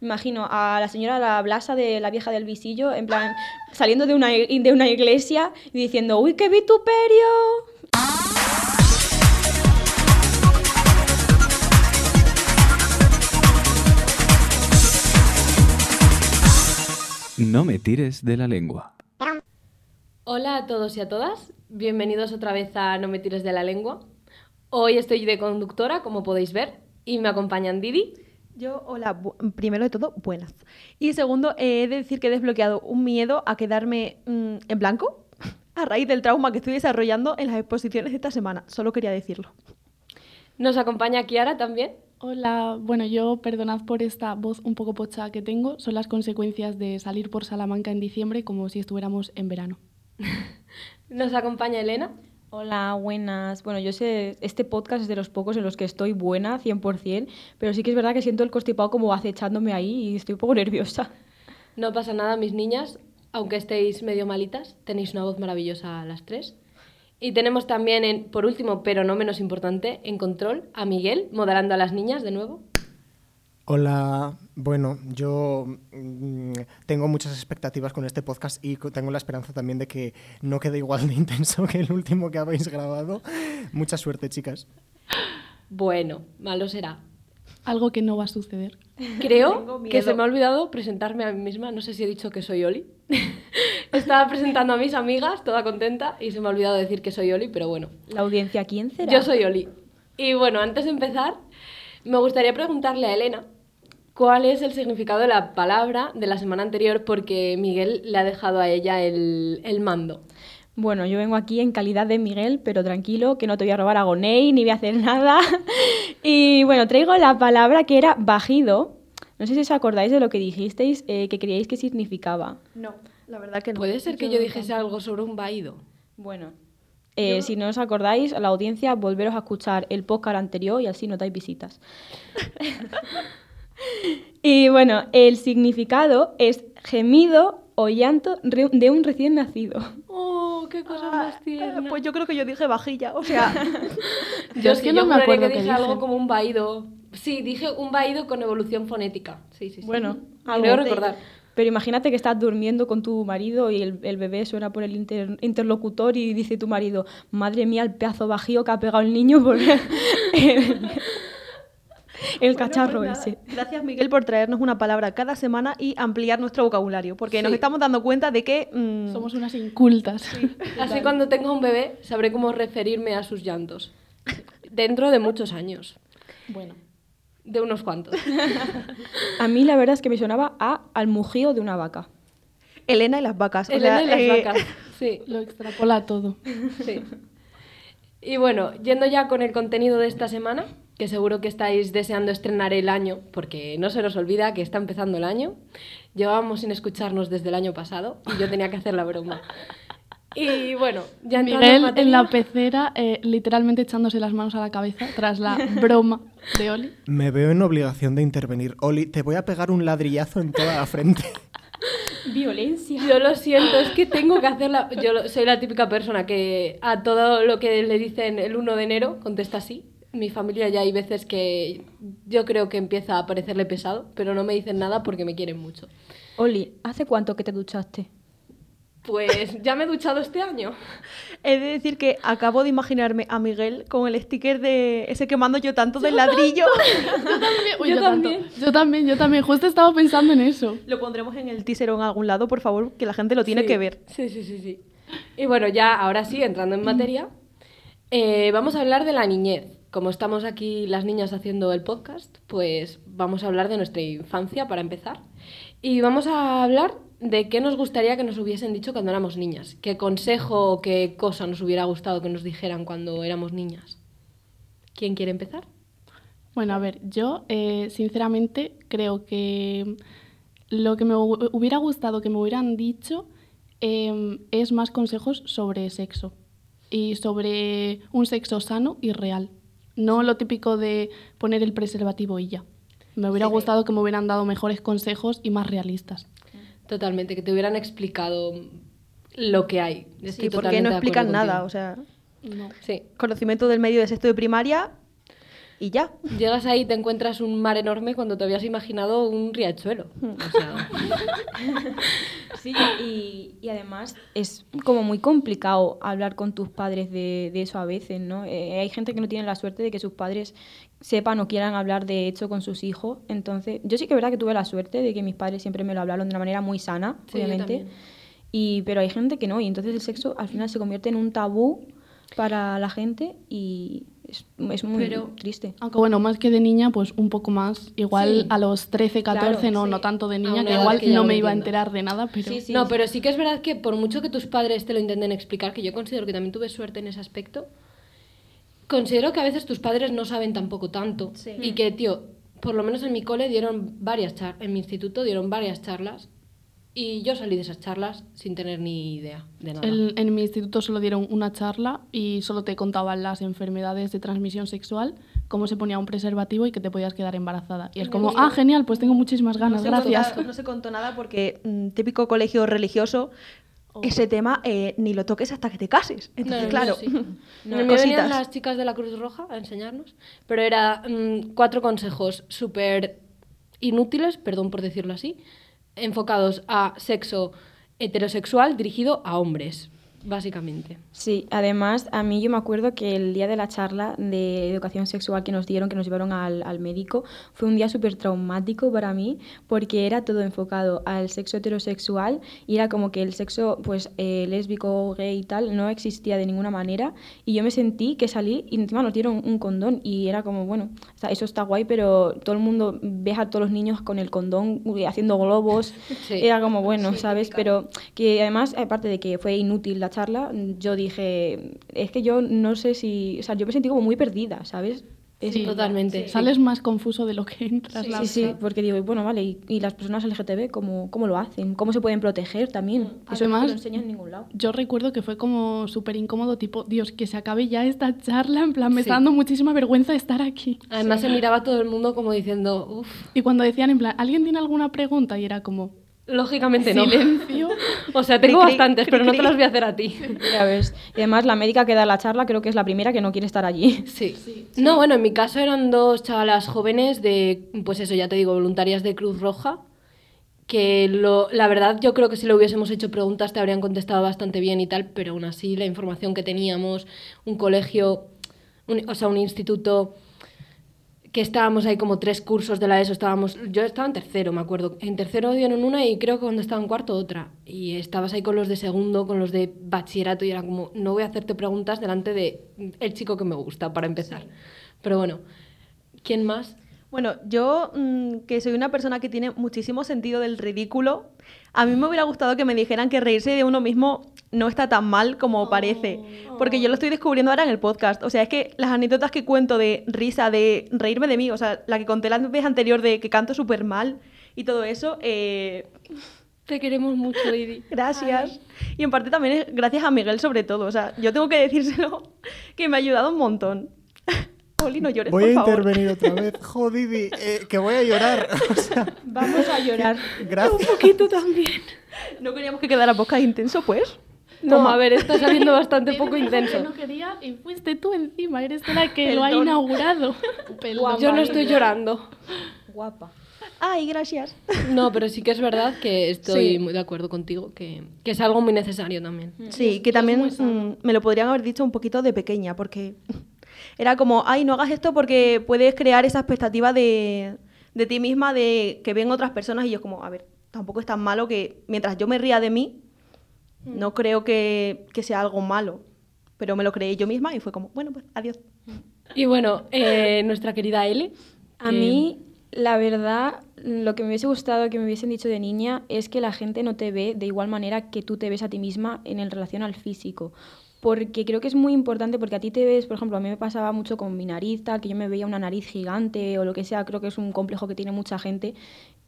Imagino a la señora la Blasa de la vieja del visillo, en plan, saliendo de una, de una iglesia y diciendo, ¡Uy, qué vituperio! No me tires de la lengua. Hola a todos y a todas, bienvenidos otra vez a No me tires de la lengua. Hoy estoy de conductora, como podéis ver, y me acompañan Didi. Yo, hola, bu- primero de todo, buenas. Y segundo, eh, he de decir que he desbloqueado un miedo a quedarme mm, en blanco a raíz del trauma que estoy desarrollando en las exposiciones de esta semana. Solo quería decirlo. Nos acompaña Kiara también. Hola, bueno, yo perdonad por esta voz un poco pocha que tengo, son las consecuencias de salir por Salamanca en diciembre como si estuviéramos en verano. Nos acompaña Elena. Hola, buenas. Bueno, yo sé, este podcast es de los pocos en los que estoy buena, 100%, pero sí que es verdad que siento el constipado como acechándome ahí y estoy un poco nerviosa. No pasa nada, mis niñas, aunque estéis medio malitas, tenéis una voz maravillosa a las tres. Y tenemos también, en, por último, pero no menos importante, en control a Miguel, moderando a las niñas de nuevo. Hola, bueno, yo mm, tengo muchas expectativas con este podcast y tengo la esperanza también de que no quede igual de intenso que el último que habéis grabado. Mucha suerte, chicas. Bueno, malo será. Algo que no va a suceder. Creo que se me ha olvidado presentarme a mí misma. No sé si he dicho que soy Oli. Estaba presentando a mis amigas, toda contenta, y se me ha olvidado decir que soy Oli, pero bueno, La audiencia, ¿quién será? yo soy Oli. Y bueno, antes de empezar, me gustaría preguntarle a Elena cuál es el significado de la palabra de la semana anterior, porque Miguel le ha dejado a ella el, el mando. Bueno, yo vengo aquí en calidad de Miguel, pero tranquilo, que no te voy a robar a Gonei ni voy a hacer nada. Y bueno, traigo la palabra que era bajido. No sé si os acordáis de lo que dijisteis eh, que creíais que significaba. No, la verdad que no. ¿Puede ser que yo dijese algo sobre un vaído? Bueno, eh, si no os acordáis, a la audiencia, volveros a escuchar el podcast anterior y así no dais visitas. y bueno, el significado es gemido o llanto de un recién nacido. ¡Oh, qué cosa Ah, más tierna! Pues yo creo que yo dije vajilla, o sea, Yo es sí, que no yo me acuerdo que qué dije dije. algo como un vaído. Sí, dije un vaído con evolución fonética. Sí, sí, sí. Bueno, creo algo. recordar. Pero imagínate que estás durmiendo con tu marido y el, el bebé suena por el inter- interlocutor y dice tu marido, madre mía, el pedazo bajío que ha pegado el niño por el, el cacharro pues ese. Gracias, Miguel, por traernos una palabra cada semana y ampliar nuestro vocabulario, porque nos estamos dando cuenta de que mm, Somos unas incultas. Así cuando tenga un bebé sabré cómo referirme a sus llantos. Dentro de muchos años. Bueno, De unos cuantos. A mí la verdad es que me sonaba a al mujío de una vaca. Elena y las vacas. o Elena sea, y las eh, vacas. Sí, lo extrapola todo. sí. Y bueno, yendo ya con el contenido de esta semana, que seguro que estáis deseando estrenar el año, porque no se nos olvida que está empezando el año. Llevábamos sin escucharnos desde el año pasado y yo tenía que hacer la broma. Y bueno, ya Miguel materia- en la pecera, eh, literalmente echándose las manos a la cabeza tras la broma de Oli. Me veo en obligación de intervenir. Oli, te voy a pegar un ladrillazo en toda la frente. Violencia. Yo lo siento, es que tengo que hacerla. Yo soy la típica persona que a todo lo que le dicen el 1 de enero contesta sí. Mi familia ya hay veces que yo creo que empieza a parecerle pesado, pero no me dicen nada porque me quieren mucho. Oli, ¿hace cuánto que te duchaste? Pues ya me he duchado este año. He de decir que acabo de imaginarme a Miguel con el sticker de ese que mando yo tanto del ladrillo. Uy, Yo yo, tanto. también. Yo también, yo también. Justo estaba pensando en eso. Lo pondremos en el teaser o en algún lado, por favor, que la gente lo tiene Sí, que ver. Sí, sí, sí, sí. Y bueno, ya ahora sí, entrando en materia, eh, vamos a hablar de la niñez. Como estamos aquí las niñas haciendo el podcast, pues vamos a hablar de nuestra infancia para empezar. Y vamos a hablar de qué nos gustaría que nos hubiesen dicho cuando éramos niñas. ¿Qué consejo o qué cosa nos hubiera gustado que nos dijeran cuando éramos niñas? ¿Quién quiere empezar? Bueno, a ver, yo eh, sinceramente creo que lo que me hu- hubiera gustado que me hubieran dicho em, es más consejos sobre sexo y sobre un sexo sano y real. No lo típico de poner el preservativo y ya. Me hubiera Sí. gustado que me hubieran dado mejores consejos y más realistas. Totalmente, que te hubieran explicado lo que hay. Estoy Sí, porque no explican nada, contigo. o sea, No. Sí, conocimiento del medio de sexto de primaria, y ya. Llegas ahí y te encuentras un mar enorme cuando te habías imaginado un riachuelo. O sea, Sí, y, y además es como muy complicado hablar con tus padres de, de eso a veces, ¿no? Eh, hay gente que no tiene la suerte de que sus padres sepan o quieran hablar de hecho con sus hijos. Entonces, yo sí que es verdad que tuve la suerte de que mis padres siempre me lo hablaron de una manera muy sana, Sí, obviamente. Y, pero hay gente que no, y entonces el sexo al final se convierte en un tabú para la gente y es, es muy Pero- triste. Aunque bueno, más que de niña, pues un poco más. Igual Sí. a los 13, 14, Claro, no, sí. no tanto de niña, que igual que no me iba a enterar de nada, pero... Sí, sí. no, pero sí que es verdad que por mucho que tus padres te lo intenten explicar, que yo considero que también tuve suerte en ese aspecto, considero que a veces tus padres no saben tampoco tanto. Sí. Y que, tío, por lo menos en mi cole dieron varias charlas, en mi instituto dieron varias charlas. Y yo salí de esas charlas sin tener ni idea de nada. El- en mi instituto solo dieron una charla y solo te contaban las enfermedades de transmisión sexual, cómo se ponía un preservativo y que te podías quedar embarazada. Y es como, ah, genial, pues tengo muchísimas ganas, no, se gracias. contó, no se contó nada porque mm, típico colegio religioso, ese tema eh, ni lo toques hasta que te cases. No, Entonces, en el claro, sí. no, venían cositas. las chicas de la Cruz Roja a enseñarnos, pero era mm, cuatro consejos súper inútiles, perdón por decirlo así, enfocados a sexo heterosexual dirigido a hombres, básicamente. Sí, además, a mí yo me acuerdo que el día de la charla de educación sexual que nos dieron, que nos llevaron al, al médico, fue un día súper traumático para mí, porque era todo enfocado al sexo heterosexual y era como que el sexo pues eh, lésbico, gay y tal no existía de ninguna manera y yo me sentí que salí y encima nos dieron un condón y era como, bueno, o sea, eso está guay, pero todo el mundo ve a todos los niños con el condón haciendo globos, Sí. era como, bueno, ¿sabes? Pero que además, aparte de que fue inútil la charla, yo dije, es que yo no sé si, o sea, yo me sentí como muy perdida, ¿sabes? Es- Sí, totalmente. sí. Sales más confuso de lo que entras. la Sí, sí, porque digo, bueno, vale, y, y las personas LGTB, ¿cómo, ¿cómo lo hacen? ¿Cómo se pueden proteger también? Eso no lo enseñan en ningún lado. Yo recuerdo que fue como súper incómodo, tipo, Dios, que se acabe ya esta charla, en plan, me Sí. está dando muchísima vergüenza estar aquí. Además se miraba a todo el mundo como diciendo, uff, Y cuando decían, en plan, ¿alguien tiene alguna pregunta? Y era como, lógicamente no. silencio. O sea, tengo Cri, bastantes, cri, pero no te las voy a hacer a ti. Ya ves. Y además la médica que da la charla creo que es la primera que no quiere estar allí. Sí. No, bueno, en mi caso eran dos chavalas jóvenes de, pues eso, ya te digo, voluntarias de Cruz Roja, que lo, la verdad yo creo que si le hubiésemos hecho preguntas te habrían contestado bastante bien y tal, pero aún así la información que teníamos, un colegio, un- o sea, un instituto que estábamos ahí como tres cursos de la ESO, estábamos, yo estaba en tercero, me acuerdo, en tercero dieron una y creo que cuando estaba en cuarto otra, y estabas ahí con los de segundo, con los de bachillerato y era como, no voy a hacerte preguntas delante de el chico que me gusta para empezar. Pero bueno, ¿quién más? Bueno, yo mm, que soy una persona que tiene muchísimo sentido del ridículo, a mí me hubiera gustado que me dijeran que reírse de uno mismo no está tan mal como parece, porque yo lo estoy descubriendo ahora en el podcast. O sea, es que las anécdotas que cuento de risa, de reírme de mí, o sea, la que conté la vez anterior de que canto súper mal y todo eso, eh, Te queremos mucho, Didi. gracias. Y en parte también es gracias a Miguel sobre todo, o sea, yo tengo que decírselo que me ha ayudado un montón. Oli, no llores, Voy por a favor. intervenir otra vez. Jodidi, eh, que voy a llorar. O sea, Vamos a llorar. gracias. poquito también. No queríamos que quedara podcast intenso, pues. No, a ver, está saliendo bastante poco intenso. no quería y fuiste tú encima, eres tú la que lo ha inaugurado. Perdón. Yo no estoy llorando. Guapa. Ay, gracias. No, pero sí que es verdad que estoy Sí. muy de acuerdo contigo, que, que es algo muy necesario también. Sí, que también mm, me lo podrían haber dicho un poquito de pequeña, porque era como, ay, no hagas esto porque puedes crear esa expectativa de, de ti misma, de que ven otras personas, y yo como, a ver, tampoco es tan malo que mientras yo me ría de mí, no creo que, que sea algo malo. Pero me lo creí yo misma y fue como, bueno, pues adiós. Y bueno, eh, nuestra querida L. A que- mí, la verdad, lo que me hubiese gustado que me hubiesen dicho de niña es que la gente no te ve de igual manera que tú te ves a ti misma en el relación al físico. Porque creo que es muy importante, porque a ti te ves, por ejemplo, a mí me pasaba mucho con mi nariz, tal, que yo me veía una nariz gigante o lo que sea, creo que es un complejo que tiene mucha gente.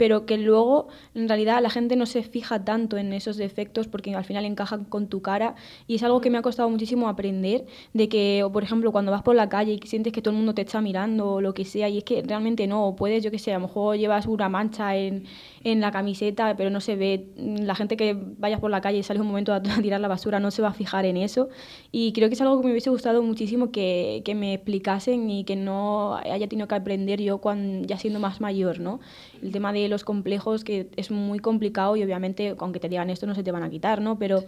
Pero que luego en realidad la gente no se fija tanto en esos defectos porque al final encajan con tu cara y es algo que me ha costado muchísimo aprender de que, o por ejemplo, cuando vas por la calle y sientes que todo el mundo te está mirando o lo que sea y es que realmente no, puedes, yo que sé, a lo mejor llevas una mancha en, en la camiseta pero no se ve, la gente que vayas por la calle y sales un momento a, tirar la basura no se va a fijar en eso y creo que es algo que me hubiese gustado muchísimo que, que me explicasen y que no haya tenido que aprender yo cuando, ya siendo más mayor, ¿no? El tema de los complejos que es muy complicado y obviamente aunque te digan esto no se te van a quitar, ¿no? Pero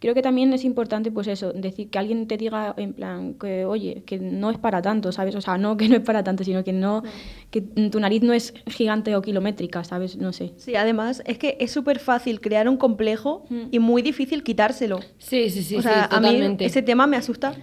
creo que también es importante pues eso, decir que alguien te diga en plan que oye, que no es para tanto, ¿sabes? O sea, no que no es para tanto, sino que no que tu nariz no es gigante o kilométrica, ¿sabes? No sé. Sí, además es que es súper fácil crear un complejo y muy difícil quitárselo. Sí, sí, sí, o sea, sí, a mí totalmente. ese tema me asusta.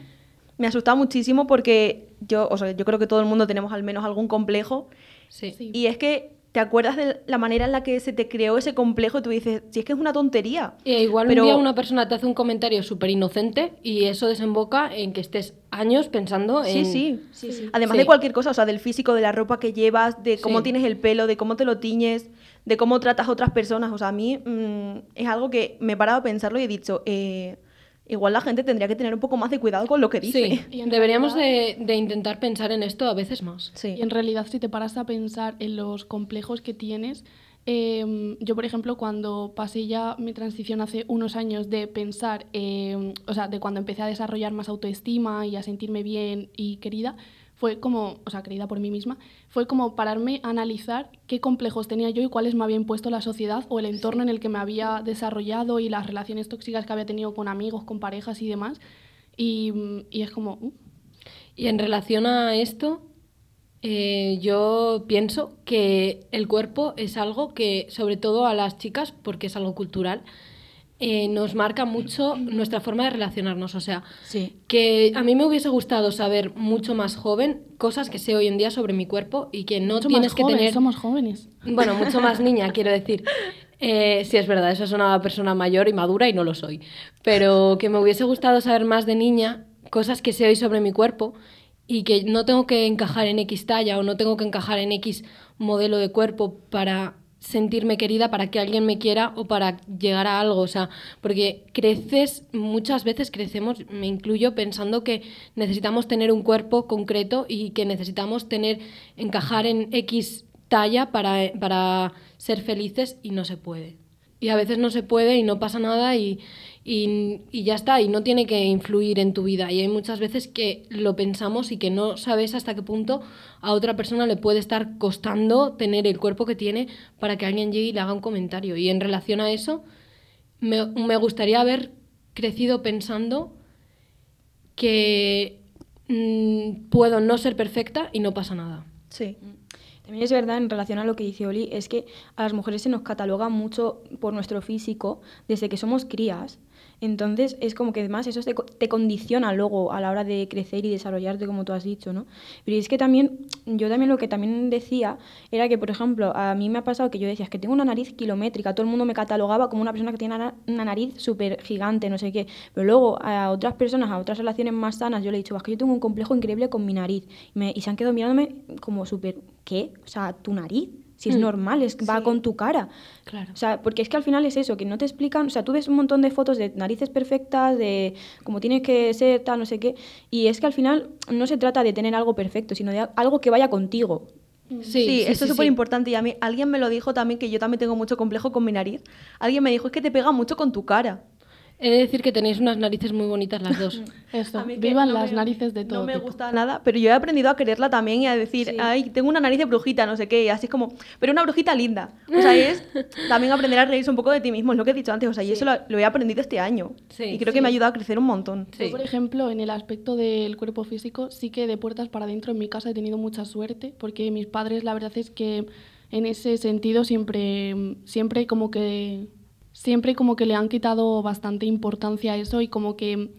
Me asusta muchísimo porque yo, o sea, yo creo que todo el mundo tenemos al menos algún complejo. Sí. Y es que te acuerdas de la manera en la que se te creó ese complejo y tú dices, si es que es una tontería. Y igual Pero- un día una persona te hace un comentario súper inocente y eso desemboca en que estés años pensando Sí, en... sí. Sí, sí. Además Sí. de cualquier cosa, o sea, del físico, de la ropa que llevas, de cómo tienes el pelo, de cómo te lo tiñes, de cómo tratas a otras personas. O sea, a mí mm, es algo que me he parado a pensarlo y he dicho, eh, igual la gente tendría que tener un poco más de cuidado con lo que dice. Sí, deberíamos de, de intentar pensar en esto a veces más. Sí. Y en realidad, si te paras a pensar en los complejos que tienes, eh, yo, por ejemplo, cuando pasé ya mi transición hace unos años de pensar, eh, o sea, de cuando empecé a desarrollar más autoestima y a sentirme bien y querida, fue como, o sea, querida por mí misma, fue como pararme a analizar qué complejos tenía yo y cuáles me había impuesto la sociedad o el entorno en el que me había desarrollado y las relaciones tóxicas que había tenido con amigos, con parejas y demás. Y, y es como, uh, Y en relación a esto, eh, yo pienso que el cuerpo es algo que, sobre todo a las chicas, porque es algo cultural, eh, nos marca mucho nuestra forma de relacionarnos. O sea, Sí. que a mí me hubiese gustado saber mucho más joven cosas que sé hoy en día sobre mi cuerpo y que no mucho tienes más que tener... somos jóvenes. Bueno, mucho más niña, quiero decir. Eh, sí, es verdad, eso es una persona mayor y madura y no lo soy. Pero que me hubiese gustado saber más de niña, cosas que sé hoy sobre mi cuerpo y que no tengo que encajar en X talla o no tengo que encajar en X modelo de cuerpo para sentirme querida, para que alguien me quiera o para llegar a algo. O sea, porque creces, muchas veces crecemos, me incluyo, pensando que necesitamos tener un cuerpo concreto y que necesitamos tener, encajar en X talla para, para ser felices y no se puede. Y a veces no se puede y no pasa nada y, y, y ya está, y no tiene que influir en tu vida. Y hay muchas veces que lo pensamos y que no sabes hasta qué punto a otra persona le puede estar costando tener el cuerpo que tiene para que alguien llegue y le haga un comentario. Y en relación a eso, me, me gustaría haber crecido pensando que mm, puedo no ser perfecta y no pasa nada. Sí. También es verdad, en relación a lo que dice Oli, es que a las mujeres se nos cataloga mucho por nuestro físico desde que somos crías. Entonces es como que además eso te, te condiciona luego a la hora de crecer y desarrollarte, como tú has dicho, ¿no? Pero es que también, yo también lo que también decía era que, por ejemplo, a mí me ha pasado que yo decía, es que tengo una nariz kilométrica, todo el mundo me catalogaba como una persona que tiene una, una nariz súper gigante, no sé qué. Pero luego a otras personas, a otras relaciones más sanas, yo le he dicho, es que yo tengo un complejo increíble con mi nariz. Y, me- y se han quedado mirándome como súper, ¿qué? O sea, tu nariz. Si es Mm. normal, es, va con tu cara. Claro. O sea, porque es que al final es eso, que no te explican, o sea, tú ves un montón de fotos de narices perfectas, de cómo tienes que ser, tal, no sé qué, y es que al final no se trata de tener algo perfecto, sino de algo que vaya contigo. Sí, esto es súper sí. importante y a mí alguien me lo dijo también que yo también tengo mucho complejo con mi nariz. Alguien me dijo es que te pega mucho con tu cara. He de decir que tenéis unas narices muy bonitas las dos. Eso, A mí que vivan no las me- narices de todo No me tipo. gusta nada, pero yo he aprendido a quererla también y a decir, Sí. ay, tengo una nariz de brujita, no sé qué, y así es como, pero una brujita linda. O sea, es también aprender a reírse un poco de ti mismo, es lo que he dicho antes, o sea, y eso lo, lo he aprendido este año. Sí, y creo sí. que me ha ayudado a crecer un montón. Sí. Yo, por ejemplo, en el aspecto del cuerpo físico, sí que de puertas para adentro en mi casa he tenido mucha suerte, porque mis padres, la verdad es que en ese sentido siempre, siempre como que siempre como que le han quitado bastante importancia a eso y como que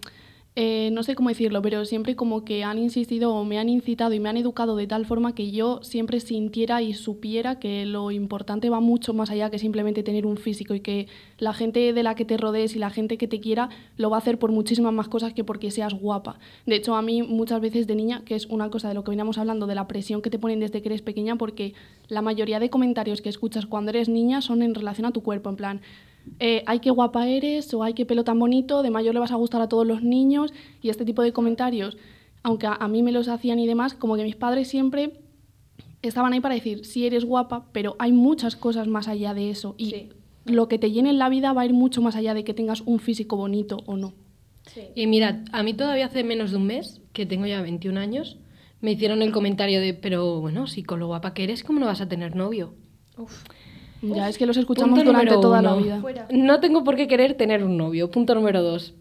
eh, no sé cómo decirlo, pero siempre como que han insistido o me han incitado y me han educado de tal forma que yo siempre sintiera y supiera que lo importante va mucho más allá que simplemente tener un físico y que la gente de la que te rodees y la gente que te quiera lo va a hacer por muchísimas más cosas que porque seas guapa. De hecho, a mí muchas veces de niña, que es una cosa de lo que veníamos hablando, de la presión que te ponen desde que eres pequeña, porque la mayoría de comentarios que escuchas cuando eres niña son en relación a tu cuerpo, en plan, eh, ay, qué guapa eres, o ay, qué pelo tan bonito, de mayor le vas a gustar a todos los niños, y este tipo de comentarios, aunque a, a mí me los hacían y demás, como que mis padres siempre estaban ahí para decir, sí eres guapa, pero hay muchas cosas más allá de eso, y Sí. lo que te llene en la vida va a ir mucho más allá de que tengas un físico bonito o no. Y mira, a mí todavía hace menos de un mes, que tengo ya 21 años, me hicieron el comentario de, pero bueno, si con lo guapa que eres, ¿cómo no vas a tener novio? Ya es que los escuchamos Punto durante toda la vida. Fuera. No tengo por qué querer tener un novio. Punto número dos.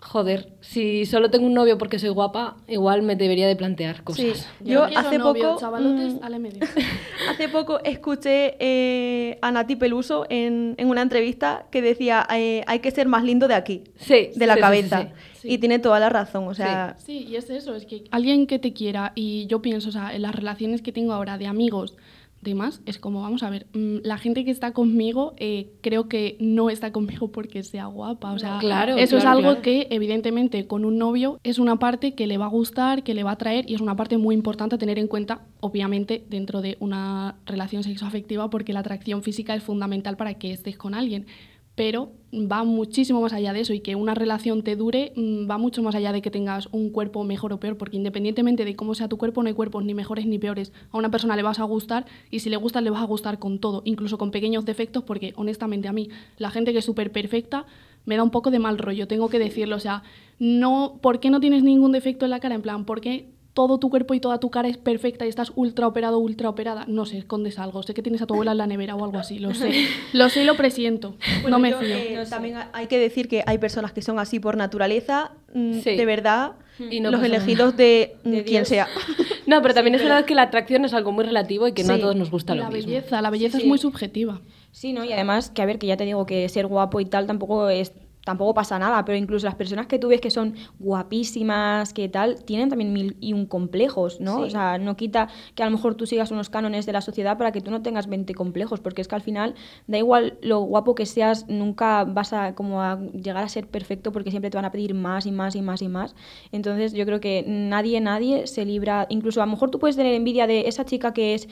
Joder, si solo tengo un novio porque soy guapa, igual me debería de plantear Sí, cosas. yo quiero hace novio, poco, Chavalotes, mm, al medio. hace poco escuché eh, a Nati Peluso en, en una entrevista que decía eh, hay que ser más lindo de aquí, Sí, de la sí, sí, cabeza. sí, sí. Y tiene toda la razón, o sea, Sí, y es eso, es que alguien que te quiera y yo pienso, o sea, en las relaciones que tengo ahora de amigos, demás, es como, vamos a ver, mm, la gente que está conmigo eh, creo que no está conmigo porque sea guapa, o sea, Claro, eso es algo claro. que evidentemente con un novio es una parte que le va a gustar, que le va a atraer y es una parte muy importante a tener en cuenta, obviamente, dentro de una relación sexoafectiva porque la atracción física es fundamental para que estés con alguien. Pero va muchísimo más allá de eso y que una relación te dure mm, va mucho más allá de que tengas un cuerpo mejor o peor, porque independientemente de cómo sea tu cuerpo, no hay cuerpos ni mejores ni peores. A una persona le vas a gustar y si le gustas le vas a gustar con todo, incluso con pequeños defectos, porque honestamente a mí la gente que es súper perfecta me da un poco de mal rollo, tengo que decirlo. O sea, no, ¿por qué no tienes ningún defecto en la cara? En plan, ¿por qué todo tu cuerpo y toda tu cara es perfecta y estás ultra operado, ultra operada? No sé, escondes algo. Sé que tienes a tu abuela en la nevera o algo así, lo sé. Lo sé y lo presiento. Bueno, no me yo, fío. eh, No. También ha- hay que decir que hay personas que son así por naturaleza, mm, Sí. de verdad, Y no los elegidos de, mm, De quien Dios. sea. No, pero también es verdad que la atracción es algo muy relativo y que no a todos nos gusta la lo mismo. belleza, la belleza Sí, es muy subjetiva. Sí, ¿no? Y además, que a ver, que ya te digo que ser guapo y tal tampoco es tampoco pasa nada, pero incluso las personas que tú ves que son guapísimas, que tal, tienen también mil y un complejos, ¿no? Sí. O sea, no quita que a lo mejor tú sigas unos cánones de la sociedad para que tú no tengas 20 complejos, porque es que al final da igual lo guapo que seas, nunca vas a como a llegar a ser perfecto porque siempre te van a pedir más y más y más y más. Entonces, yo creo que nadie nadie se libra, incluso a lo mejor tú puedes tener envidia de esa chica que es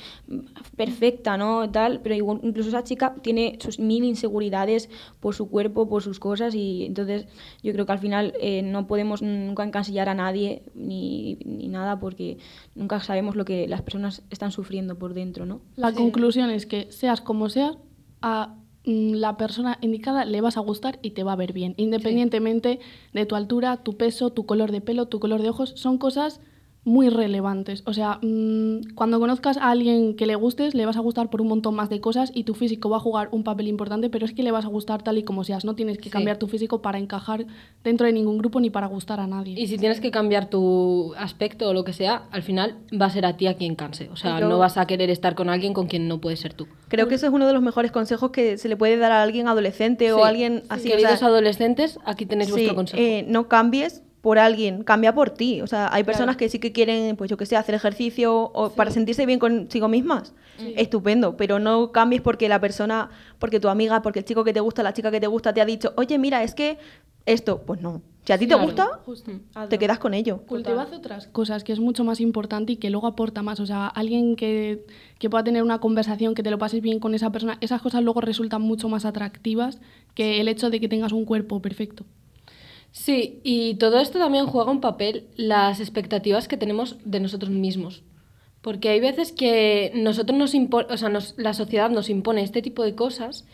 perfecta, ¿no? Tal, pero igual- incluso esa chica tiene sus mil inseguridades por su cuerpo, por sus cosas y entonces yo creo que al final eh, no podemos nunca encasillar a nadie ni, ni nada porque nunca sabemos lo que las personas están sufriendo por dentro, ¿no? La conclusión es que seas como seas, a mm, la persona indicada le vas a gustar y te va a ver bien, independientemente de tu altura, tu peso, tu color de pelo, tu color de ojos, son cosas muy relevantes. O sea, mm, cuando conozcas a alguien que le gustes, le vas a gustar por un montón más de cosas y tu físico va a jugar un papel importante, pero es que le vas a gustar tal y como seas. No tienes que Sí. cambiar tu físico para encajar dentro de ningún grupo ni para gustar a nadie. Y si tienes que cambiar tu aspecto o lo que sea, al final va a ser a ti a quien canse. O sea, Yo- no vas a querer estar con alguien con quien no puedes ser tú. Creo que eso es uno de los mejores consejos que se le puede dar a alguien adolescente o Sí. a alguien así. o Queridos sea, adolescentes, aquí tenéis sí, vuestro consejo. eh, no cambies por alguien, cambia por ti. O sea, hay personas que sí que quieren, pues yo que sé, hacer ejercicio o para sentirse bien consigo mismas. Estupendo, pero no cambies porque la persona, porque tu amiga, porque el chico que te gusta, la chica que te gusta te ha dicho, oye, mira, es que esto, pues no. Si a ti te gusta, Justo. te quedas con ello. Cultivad otras cosas, que es mucho más importante y que luego aporta más. O sea, alguien que, que pueda tener una conversación, que te lo pases bien con esa persona, esas cosas luego resultan mucho más atractivas que el hecho de que tengas un cuerpo perfecto. Sí, y todo esto también juega un papel las expectativas que tenemos de nosotros mismos. Porque hay veces que nosotros nos o sea, nos- la sociedad nos impone este tipo de cosas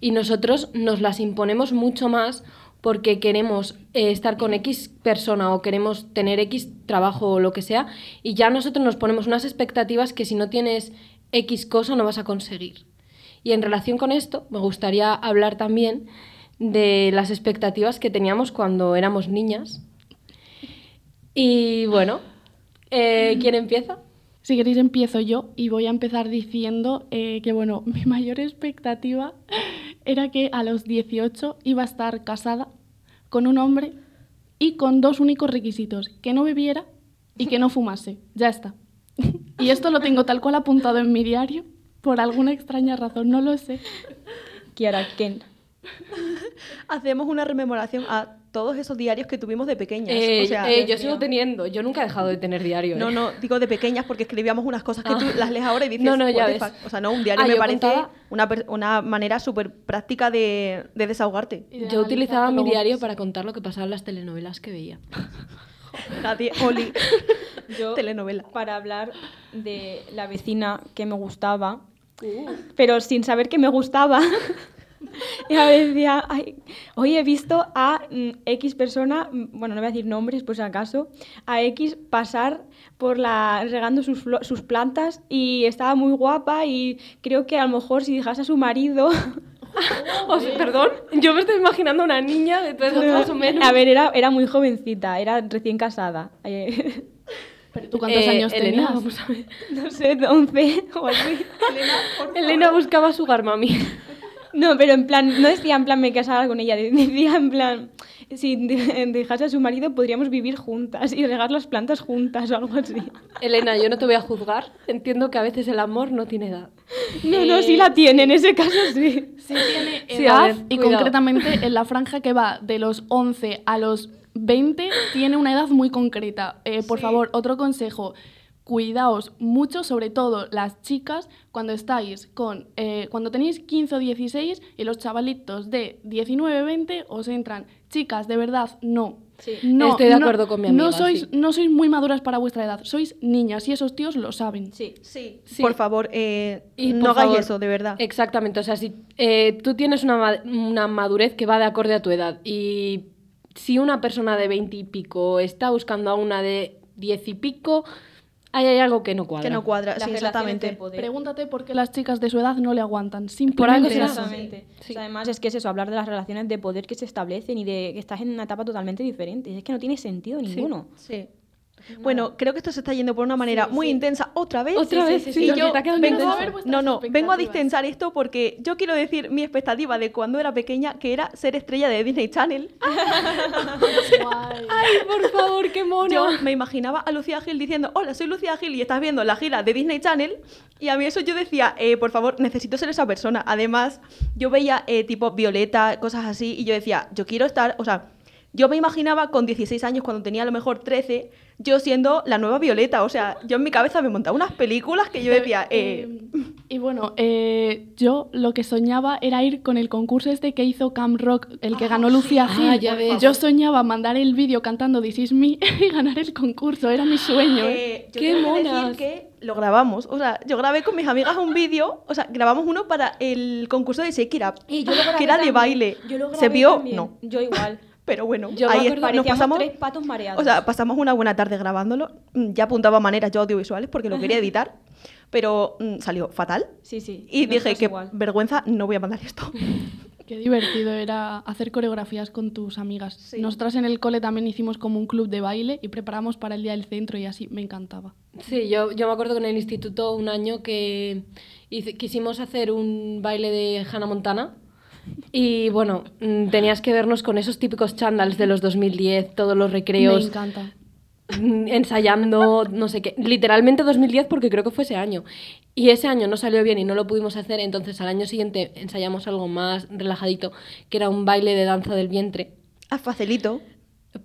y nosotros nos las imponemos mucho más porque queremos eh, estar con X persona o queremos tener X trabajo o lo que sea y ya nosotros nos ponemos unas expectativas que si no tienes X cosa no vas a conseguir. Y en relación con esto, me gustaría hablar también de las expectativas que teníamos cuando éramos niñas. Y bueno, eh, ¿quién empieza? Si queréis empiezo yo y voy a empezar diciendo eh, que, bueno, mi mayor expectativa era que a los 18 iba a estar casada con un hombre y con dos únicos requisitos, que no bebiera y que no fumase. Ya está. y esto lo tengo tal cual apuntado en mi diario, por alguna extraña razón, no lo sé. Kiara, Ken. Hacemos una rememoración a todos esos diarios que tuvimos de pequeñas. Eh, o sea, eh, yo sigo teniendo, yo nunca he dejado de tener diario. No, ¿eh? no, digo de pequeñas porque escribíamos unas cosas que tú Ah. las lees ahora y dices, No, no, ya "What the ves. fuck?". O sea, no, un diario Ah, me parece contaba- una, una manera súper práctica de, de desahogarte. De Yo utilizaba mi diario para contar lo que pasaba en las telenovelas que veía. Nadie, Oli, Yo, telenovela. para hablar de la vecina que me gustaba, pero sin saber que me gustaba. Y a veces decía, "Ay, hoy he visto a mm, X persona, mm, bueno, no voy a decir nombres por si acaso, a X pasar por la, regando sus, sus plantas y estaba muy guapa y creo que a lo mejor si dejase a su marido... O sea, perdón, yo me estoy imaginando una niña de tu edad más o menos. A ver, era, era muy jovencita, era recién casada. Eh, Pero ¿Tú cuántos Eh, años Elena, tenías? vamos a ver. no sé, 11 o así. Elena buscaba Sugar Mami. No, pero en plan, no decía en plan me casara con ella, decía en plan, si de- dejase a su marido podríamos vivir juntas y regar las plantas juntas o algo así. Elena, yo no te voy a juzgar. Entiendo que a veces el amor no tiene edad. No, no, sí la tiene, en ese caso sí. Sí tiene Sí, edad ver, y cuidado. concretamente en la franja que va de los 11 a los 20 tiene una edad muy concreta. Eh, por favor, otro consejo. Cuidaos mucho, sobre todo las chicas, cuando estáis con. eh, cuando tenéis 15 o 16 y los chavalitos de 19, 20 os entran. Chicas, de verdad, no. Sí. No, Estoy de no- acuerdo con mi No sois, sí. no sois muy maduras para vuestra edad, sois niñas y esos tíos lo saben. Sí. Sí, Sí. por favor, eh, Y no hagáis eso, de verdad. Exactamente, o sea, si eh, tú tienes una, una madurez que va de acorde a tu edad y si una persona de 20 y pico está buscando a una de 10 y pico, ahí hay algo que no cuadra. que no cuadra, sí, exactamente. poder. Pregúntate por qué las chicas de su edad no le aguantan. Simplemente eso. Exactamente. Sí. O sea, además es que es eso, hablar de las relaciones de poder que se establecen y de que estás en una etapa totalmente diferente. Es que no tiene sentido ninguno. Sí. Bueno, creo que esto se está yendo por una manera Sí, muy sí. intensa otra vez. Otra Sí, vez, sí, sí, sí, Y yo vengo. Saber vuestras no, no, vengo a distensar esto porque yo quiero decir mi expectativa de cuando era pequeña, que era ser estrella de Disney Channel. Ay, por favor, qué mono. Yo me imaginaba a Lucía Gil diciendo, hola, soy Lucía Gil y estás viendo la gira de Disney Channel. Y a mí eso yo decía, eh, por favor, necesito ser esa persona. Además, yo veía eh, tipo Violeta, cosas así, y yo decía, yo quiero estar, o sea, yo me imaginaba con 16 años, cuando tenía a lo mejor 13, yo siendo la nueva Violeta. O sea, yo en mi cabeza me montaba unas películas que yo decía, eh, Eh, y bueno, eh, yo lo que soñaba era ir con el concurso este que hizo Camp Rock, el que ganó Lucía Ah, Gil. ya ves. Yo soñaba mandar el vídeo cantando This Is Me y ganar el concurso, era mi sueño. ¿eh? Eh, yo ¡Qué monas! decir que lo grabamos. O sea, yo grabé con mis amigas un vídeo. O sea, grabamos uno para el concurso de Shake It Up. Y yo lo grabé que era de baile. Yo lo ¿Se vio? también. No. Yo igual. Pero bueno, Yo me ahí acuerdo, está. Nos pasamos. tres patos mareados. O sea, pasamos una buena tarde grabándolo. Mm, Ya apuntaba maneras yo audiovisuales porque lo quería editar. Pero mm, salió fatal. sí, sí. Y dije que igual. vergüenza, no voy a mandar esto. Qué divertido era hacer coreografías con tus amigas. Sí. Nosotras en el cole también hicimos como un club de baile y preparamos para el día del centro y así, me encantaba. Sí, yo, yo me acuerdo que en el instituto un año que hice- quisimos hacer un baile de Hannah Montana y bueno, mm, tenías que vernos con esos típicos chandals de los 2010, todos los Me recreos, encanta. mm, ensayando, no sé qué, literalmente 2010 porque creo que fue ese año. Y ese año no salió bien y no lo pudimos hacer, entonces al año siguiente ensayamos algo más relajadito, que era un baile de danza del vientre. A facelito.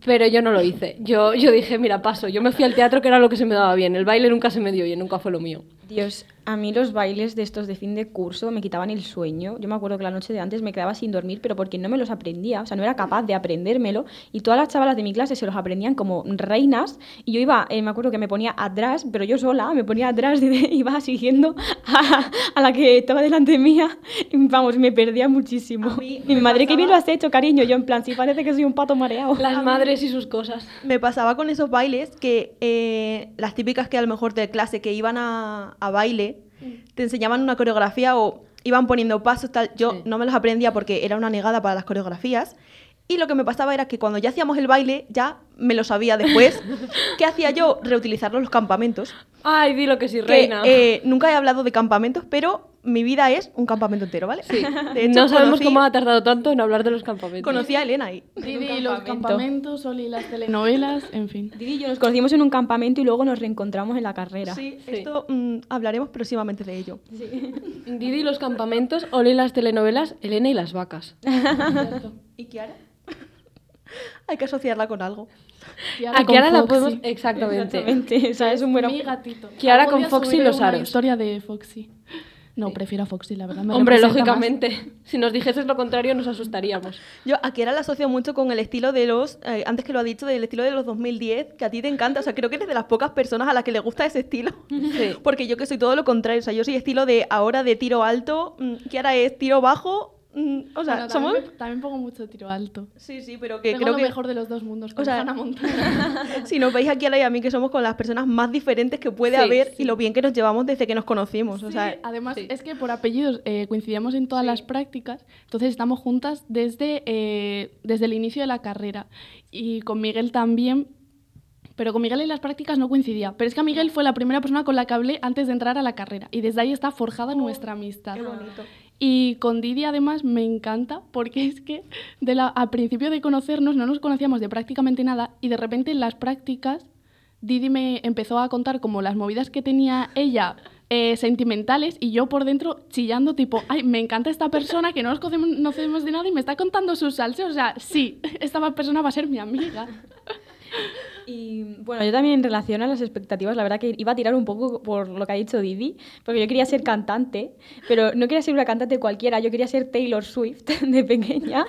Pero yo no lo hice. Yo, yo dije, mira, paso. Yo me fui al teatro que era lo que se me daba bien. El baile nunca se me dio y nunca fue lo mío. Dios, a mí los bailes de estos de fin de curso me quitaban el sueño. Yo me acuerdo que la noche de antes me quedaba sin dormir, pero porque no me los aprendía, o sea, no era capaz de aprendérmelo. Y todas las chavalas de mi clase se los aprendían como reinas. Y yo iba, eh, me acuerdo que me ponía atrás, pero yo sola, me ponía atrás y iba siguiendo a, a la que estaba delante mía. Y, vamos, me perdía muchísimo. Y mi madre, que bien lo pasaba- has hecho, cariño. Yo, en plan, sí parece que soy un pato mareado. Las madres y sus cosas. Me pasaba con esos bailes que eh, las típicas que a lo mejor de clase que iban a, a baile te enseñaban una coreografía o iban poniendo pasos tal. Yo Sí. no me los aprendía porque era una negada para las coreografías. Y lo que me pasaba era que cuando ya hacíamos el baile, ya me lo sabía después. ¿Qué hacía yo? Reutilizarlo en los campamentos. Ay, di lo que sí, Que, reina. eh, nunca he hablado de campamentos, pero mi vida es un campamento entero, ¿vale? Sí. De hecho, no sabemos conocí- cómo ha tardado tanto en hablar de los campamentos. Conocí a Elena ahí. Didi y los campamento. campamentos, Oli y las telenovelas, en fin. Didi y yo nos conocimos en un campamento y luego nos reencontramos en la carrera. Sí, Sí. esto mm, hablaremos próximamente de ello. Didi y los campamentos, Oli las telenovelas, Elena y las vacas. ¿Y Kiara? Hay que asociarla con algo. Kiara A con Kiara la podemos... Exactamente. Exactamente. O sea, es un buen Mi gatito. Kiara con Foxy los una aros. historia de Foxy. No, prefiero a Foxy, la verdad. me Hombre, más. lógicamente. Si nos dijeses lo contrario, nos asustaríamos. Yo a Kiara la asocio mucho con el estilo de los, eh, antes que lo ha dicho, del estilo de los 2010, que a ti te encanta. O sea, creo que eres de las pocas personas a las que le gusta ese estilo. Sí. Porque yo que soy todo lo contrario. O sea, yo soy estilo de ahora de tiro alto, mm, Kiara es tiro bajo. Mm, o sea, Bueno, somos... también, pongo mucho tiro alto. Sí, sí, pero que Tengo creo lo que... mejor de los dos mundos, con sea, Hannah Montana. Si nos veis aquí a la y a mí, que somos con las personas más diferentes que puede Sí, haber sí. y lo bien que nos llevamos desde que nos conocimos. O Sí, sea, además, es que por apellidos eh, coincidíamos en todas las prácticas, entonces estamos juntas desde, eh, desde el inicio de la carrera. Y con Miguel también, pero con Miguel en las prácticas no coincidía. Pero es que a Miguel fue la primera persona con la que hablé antes de entrar a la carrera. Y desde ahí está forjada nuestra amistad. qué bonito. Y con Didi además me encanta porque es que de la, al principio de conocernos no nos conocíamos de prácticamente nada y de repente en las prácticas Didi me empezó a contar como las movidas que tenía ella eh, sentimentales y yo por dentro chillando tipo, ay, me encanta esta persona que no nos conocemos, no conocemos de nada y me está contando sus salseos. O sea, sí, esta persona va a ser mi amiga. Y bueno, yo también en relación a las expectativas, la verdad que iba a tirar un poco por lo que ha dicho Didi, porque yo quería ser cantante, pero no quería ser una cantante cualquiera, yo quería ser Taylor Swift de pequeña,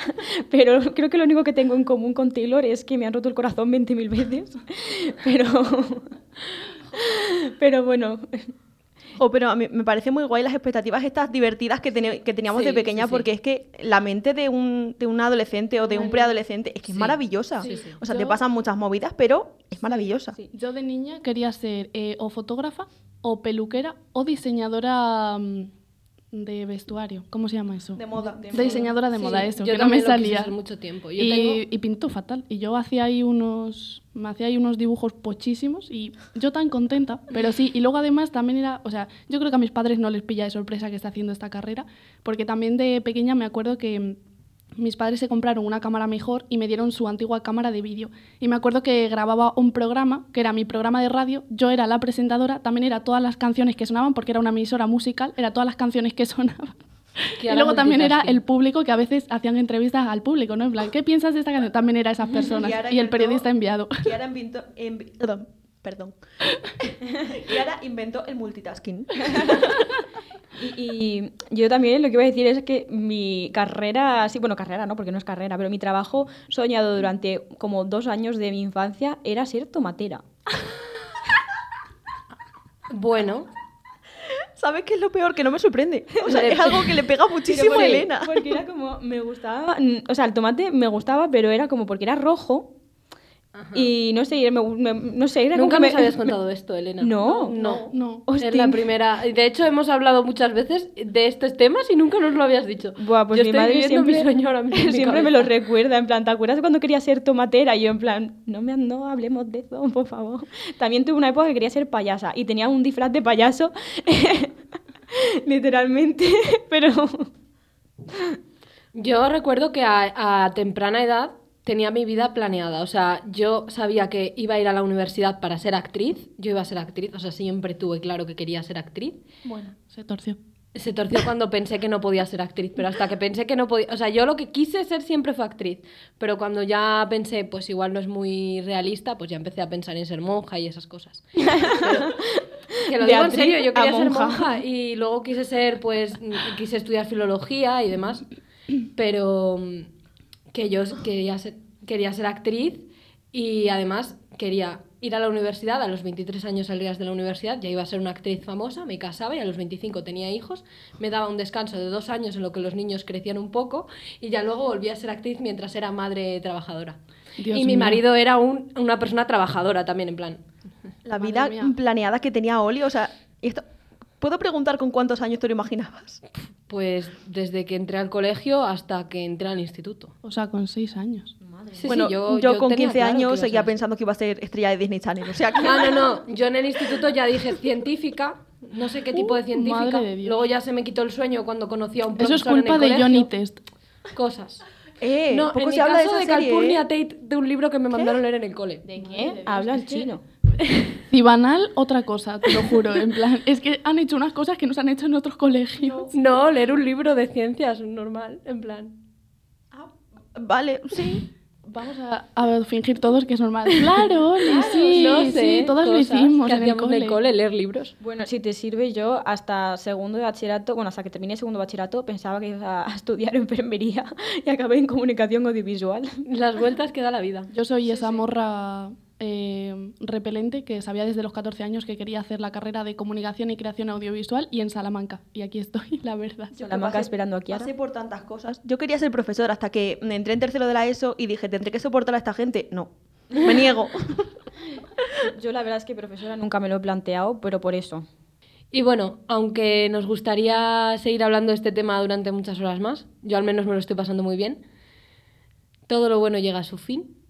pero creo que lo único que tengo en común con Taylor es que me han roto el corazón 20.000 veces, pero... Pero bueno, Jo, pero a mí me parece muy guay las expectativas estas divertidas que, que teníamos Sí, de pequeña, sí, sí. porque es que la mente de un, de un adolescente o de un preadolescente es que es maravillosa. O sea, te pasan muchas movidas, pero es maravillosa. Yo de niña quería ser eh, o fotógrafa o peluquera o diseñadora mm, de vestuario. ¿Cómo se llama eso? De moda. De diseñadora de Sí, moda, eso, yo que no me lo salía. mucho tiempo. Yo y, tengo- y pintó fatal. Y yo hacía ahí unos. Me hacía ahí unos dibujos pochísimos y yo tan contenta. Pero sí, y luego además también era. O sea, yo creo que a mis padres no les pilla de sorpresa que está haciendo esta carrera. Porque también de pequeña me acuerdo que. Mis padres se compraron una cámara mejor y me dieron su antigua cámara de vídeo. Y me acuerdo que grababa un programa, que era mi programa de radio. Yo era la presentadora, también era todas las canciones que sonaban, porque era una emisora musical, era todas las canciones que sonaban. Y luego también era el público que a veces hacían entrevistas al público, ¿no? En plan, ¿qué piensas de esta canción? También era esas personas. Kiara y el inventó- periodista enviado. Kiara inventó, envi- perdón, perdón. Kiara inventó el multitasking. Y, y yo también lo que iba a decir es que mi carrera, sí, bueno, carrera no, porque no es carrera, pero mi trabajo soñado durante como dos años de mi infancia era ser tomatera. Bueno, ¿Sabes qué es lo peor? Que no me sorprende. O sea, es algo que le pega muchísimo a porque, Elena. Porque era como, me gustaba, o sea, el tomate me gustaba, pero era como porque era rojo. Y no sé, me, me- no sé, era nunca como que nos me- habías contado esto, Elena. No. No. No. Es la primera. De hecho, hemos hablado muchas veces de estos temas y nunca nos lo habías dicho. Buah, pues Yo mi estoy madre viviendo siempre, mi sueño ahora mismo en mi siempre me lo recuerda, en plan, ¿te acuerdas cuando quería ser tomatera? Y yo en plan, no, me, no hablemos de eso, por favor. También tuve una época que quería ser payasa y tenía un disfraz de payaso, literalmente, pero... Yo recuerdo que a, a temprana edad tenía mi vida planeada. O sea, yo sabía que iba a ir a la universidad para ser actriz. Yo iba a ser actriz, o sea, siempre tuve claro que quería ser actriz. Bueno, se torció. Se torció cuando pensé que no podía ser actriz, pero hasta que pensé que no podía... O sea, yo lo que quise ser siempre fue actriz, pero cuando ya pensé, pues igual no es muy realista, pues ya empecé a pensar en ser monja y esas cosas. Pero- que lo digo en serio, yo quería ser monja. y luego quise ser, pues, quise estudiar filología y demás, pero que yo quería ser, quería ser actriz y además quería ir a la universidad, a los 23 años salías de la universidad, ya iba a ser una actriz famosa, me casaba y a los 25 tenía hijos, me daba un descanso de dos años en lo que los niños crecían un poco y ya luego volví a ser actriz mientras era madre trabajadora. Dios y mi mío. marido era un- una persona trabajadora también, en plan. La vida planeada que tenía Oli, o sea, esto... ¿puedo preguntar con cuántos años te lo imaginabas? Pues desde que entré al colegio hasta que entré al instituto. O sea, con seis años. Sí, bueno, sí, yo, yo, con tenía 15 claro años seguía ser pensando que iba a ser estrella de Disney Channel, o sea que... No, no, no. Yo en el instituto ya dije científica, No sé qué tipo de Uh, científica. madre de Dios. Luego ya se me quitó el sueño cuando conocí a un Eso es profesor en culpa el de colegio. Johnny Test. Cosas. Eh, no, poco en se mi habla caso de de, esa serie, Calpurnia ¿eh? Tate, de un libro que me mandaron leer en el cole. ¿De Madre de qué? Habla el que- chino. Cibanal, otra cosa, te lo juro. En plan, es que han hecho unas cosas que no se han hecho en otros colegios. No, leer un libro de ciencias normal, en plan. Vale, sí. Vamos a, a fingir todos que es normal. Claro, Oli, sí, no sé, sí, todos lo hicimos que en el cole. en el cole, leer libros. Bueno, si te sirve, yo hasta segundo de bachillerato, bueno, hasta que terminé segundo de bachillerato, pensaba que iba a estudiar enfermería y acabé en comunicación audiovisual. Las vueltas que da la vida. Yo soy esa morra eh, repelente que sabía desde los 14 años que quería hacer la carrera de comunicación y creación audiovisual y en Salamanca. Y aquí estoy, la verdad. Yo la maca esperando aquí Pasé por tantas cosas. Yo quería ser profesora hasta que entré en tercero de la ESO y dije, ¿tendré que soportar a esta gente? No. Me niego. Yo la verdad es que profesora nunca me lo he planteado, pero por eso. Y bueno, aunque nos gustaría seguir hablando de este tema durante muchas horas más, yo al menos me lo estoy pasando muy bien, todo lo bueno llega a su fin.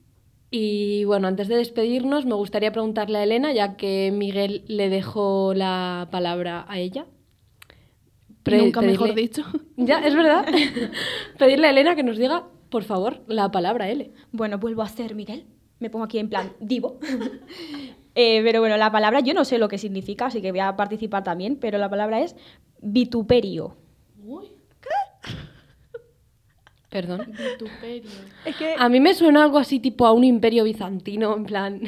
Y bueno, antes de despedirnos, me gustaría preguntarle a Elena, ya que Miguel le dejó la palabra a ella. Pre- Nunca mejor dicho. Ya, es verdad. Pedirle a Elena que nos diga, por favor, la palabra L. Bueno, vuelvo a hacer, Miguel. Me pongo aquí en plan divo. Eh, pero bueno, la palabra yo no sé lo que significa, así que voy a participar también, pero la palabra es vituperio. Uy, Perdón. vituperio. Es que A mí me suena algo así tipo a un imperio bizantino, en plan...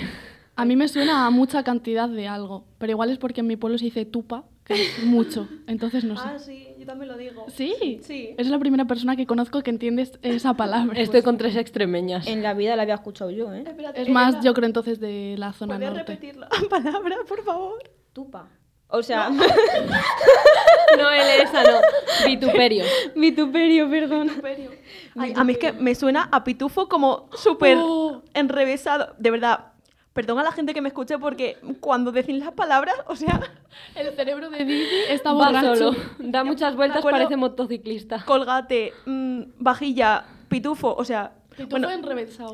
A mí me suena a mucha cantidad de algo, pero igual es porque en mi pueblo se dice tupa, que es mucho, entonces no sé. Ah, sí, yo también lo digo. Sí, Sí. es la primera persona que conozco que entiende es- esa palabra. Estoy con tres extremeñas. En la vida la había escuchado yo, ¿eh? Espérate, Es más, Elena, yo creo entonces de la zona ¿Podrías norte. repetir la palabra, por favor? Tupa. O sea, No, L, esa no. Vituperio. vituperio, perdón. Ay, a mí es que me suena a pitufo como súper Oh. enrevesado. De verdad, perdón a la gente que me escuche porque cuando decís las palabras, o sea, El cerebro de Didi está borracho. solo. Da muchas vueltas, acuerdo- parece motociclista. colgate, mm, vajilla, pitufo, o sea, Bueno,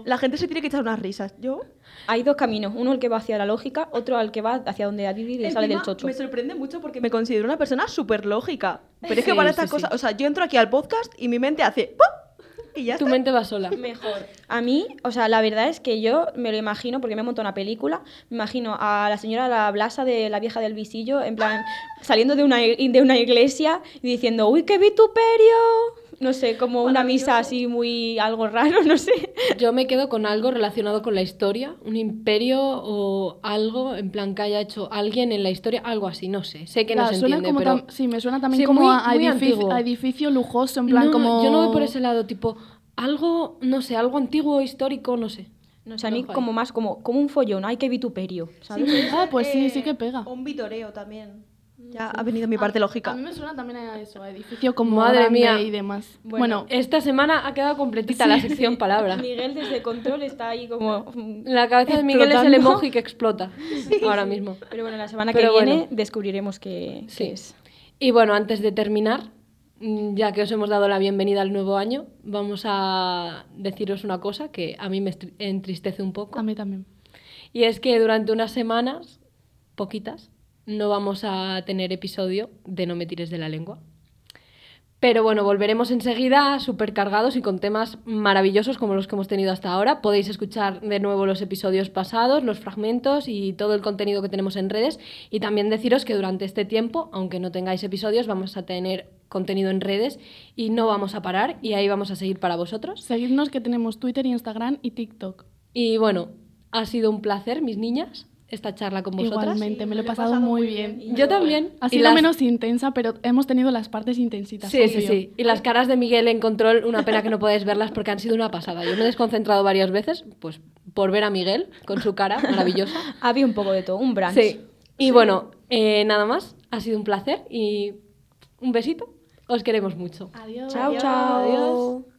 la gente se tiene que echar unas risas. Yo Hay dos caminos, uno el que va hacia la lógica, otro al que va hacia donde a Didi le sale del chocho. Me sorprende mucho porque me considero una persona súper lógica. Pero es que Sí, para sí, estas sí. cosas, o sea, yo entro aquí al podcast y mi mente hace ¡pum! y ya Tu está. mente va sola. Mejor. A mí, o sea, la verdad es que yo me lo imagino, porque me he montado una película, me imagino a la señora la Blasa de la vieja del visillo, en plan, saliendo de una, de una iglesia y diciendo, ¡Uy, qué vituperio! No sé, como una misa así muy algo raro, no sé. Yo me quedo con algo relacionado con la historia, un imperio o algo en plan que haya hecho alguien en la historia, algo así, no sé. Sé que no se suena entiende, como pero sí, me suena también Sí, como muy- a, muy edificio, antiguo. a edificio lujoso, en plan No, como... yo no voy por ese lado, tipo algo, no sé, algo antiguo, histórico, no sé. No sé, a mí Ojo ahí. como más, como, como un follón, ¡ay, qué vituperio! ¿sabes? Ah, pues sí, sí Eh, que pega. Un vitoreo también. Ya ha venido mi parte lógica. A mí me suena también a eso, a edificio como Madre mía. y demás. Bueno, Bueno, Esta semana ha quedado completita la sección palabra. Miguel desde control está ahí como... La cabeza de Miguel es el emoji que explota ahora mismo. Pero bueno, la semana Pero que viene descubriremos qué, qué Sí. es. Y bueno, antes de terminar, mm, ya que os hemos dado la bienvenida al nuevo año, vamos a deciros una cosa que a mí me entristece un poco. a mí también. Y es que durante unas semanas, poquitas, no vamos a tener episodio de No me tires de la lengua. Pero bueno, volveremos enseguida súper cargados y con temas maravillosos como los que hemos tenido hasta ahora. Podéis escuchar de nuevo los episodios pasados, los fragmentos y todo el contenido que tenemos en redes. Y también deciros que durante este tiempo, aunque no tengáis episodios, vamos a tener contenido en redes y no vamos a parar y ahí vamos a seguir para vosotros. Seguidnos que tenemos Twitter, Instagram y TikTok. Y bueno, ha sido un placer, mis niñas, esta charla con vosotras. Igualmente, me lo he pasado, muy bien. Yo también. Ha sido las- menos intensa, pero hemos tenido las partes intensitas. Sí, sí, obvio. sí. Y las caras de Miguel en control, una pena que no podáis verlas porque han sido una pasada. Yo me he desconcentrado varias veces, pues por ver a Miguel con su cara maravillosa. Había un poco de todo, un brunch. Sí. Y bueno, eh, nada más. Ha sido un placer y un besito. Os queremos mucho. Adiós. Chao, chao. Adiós.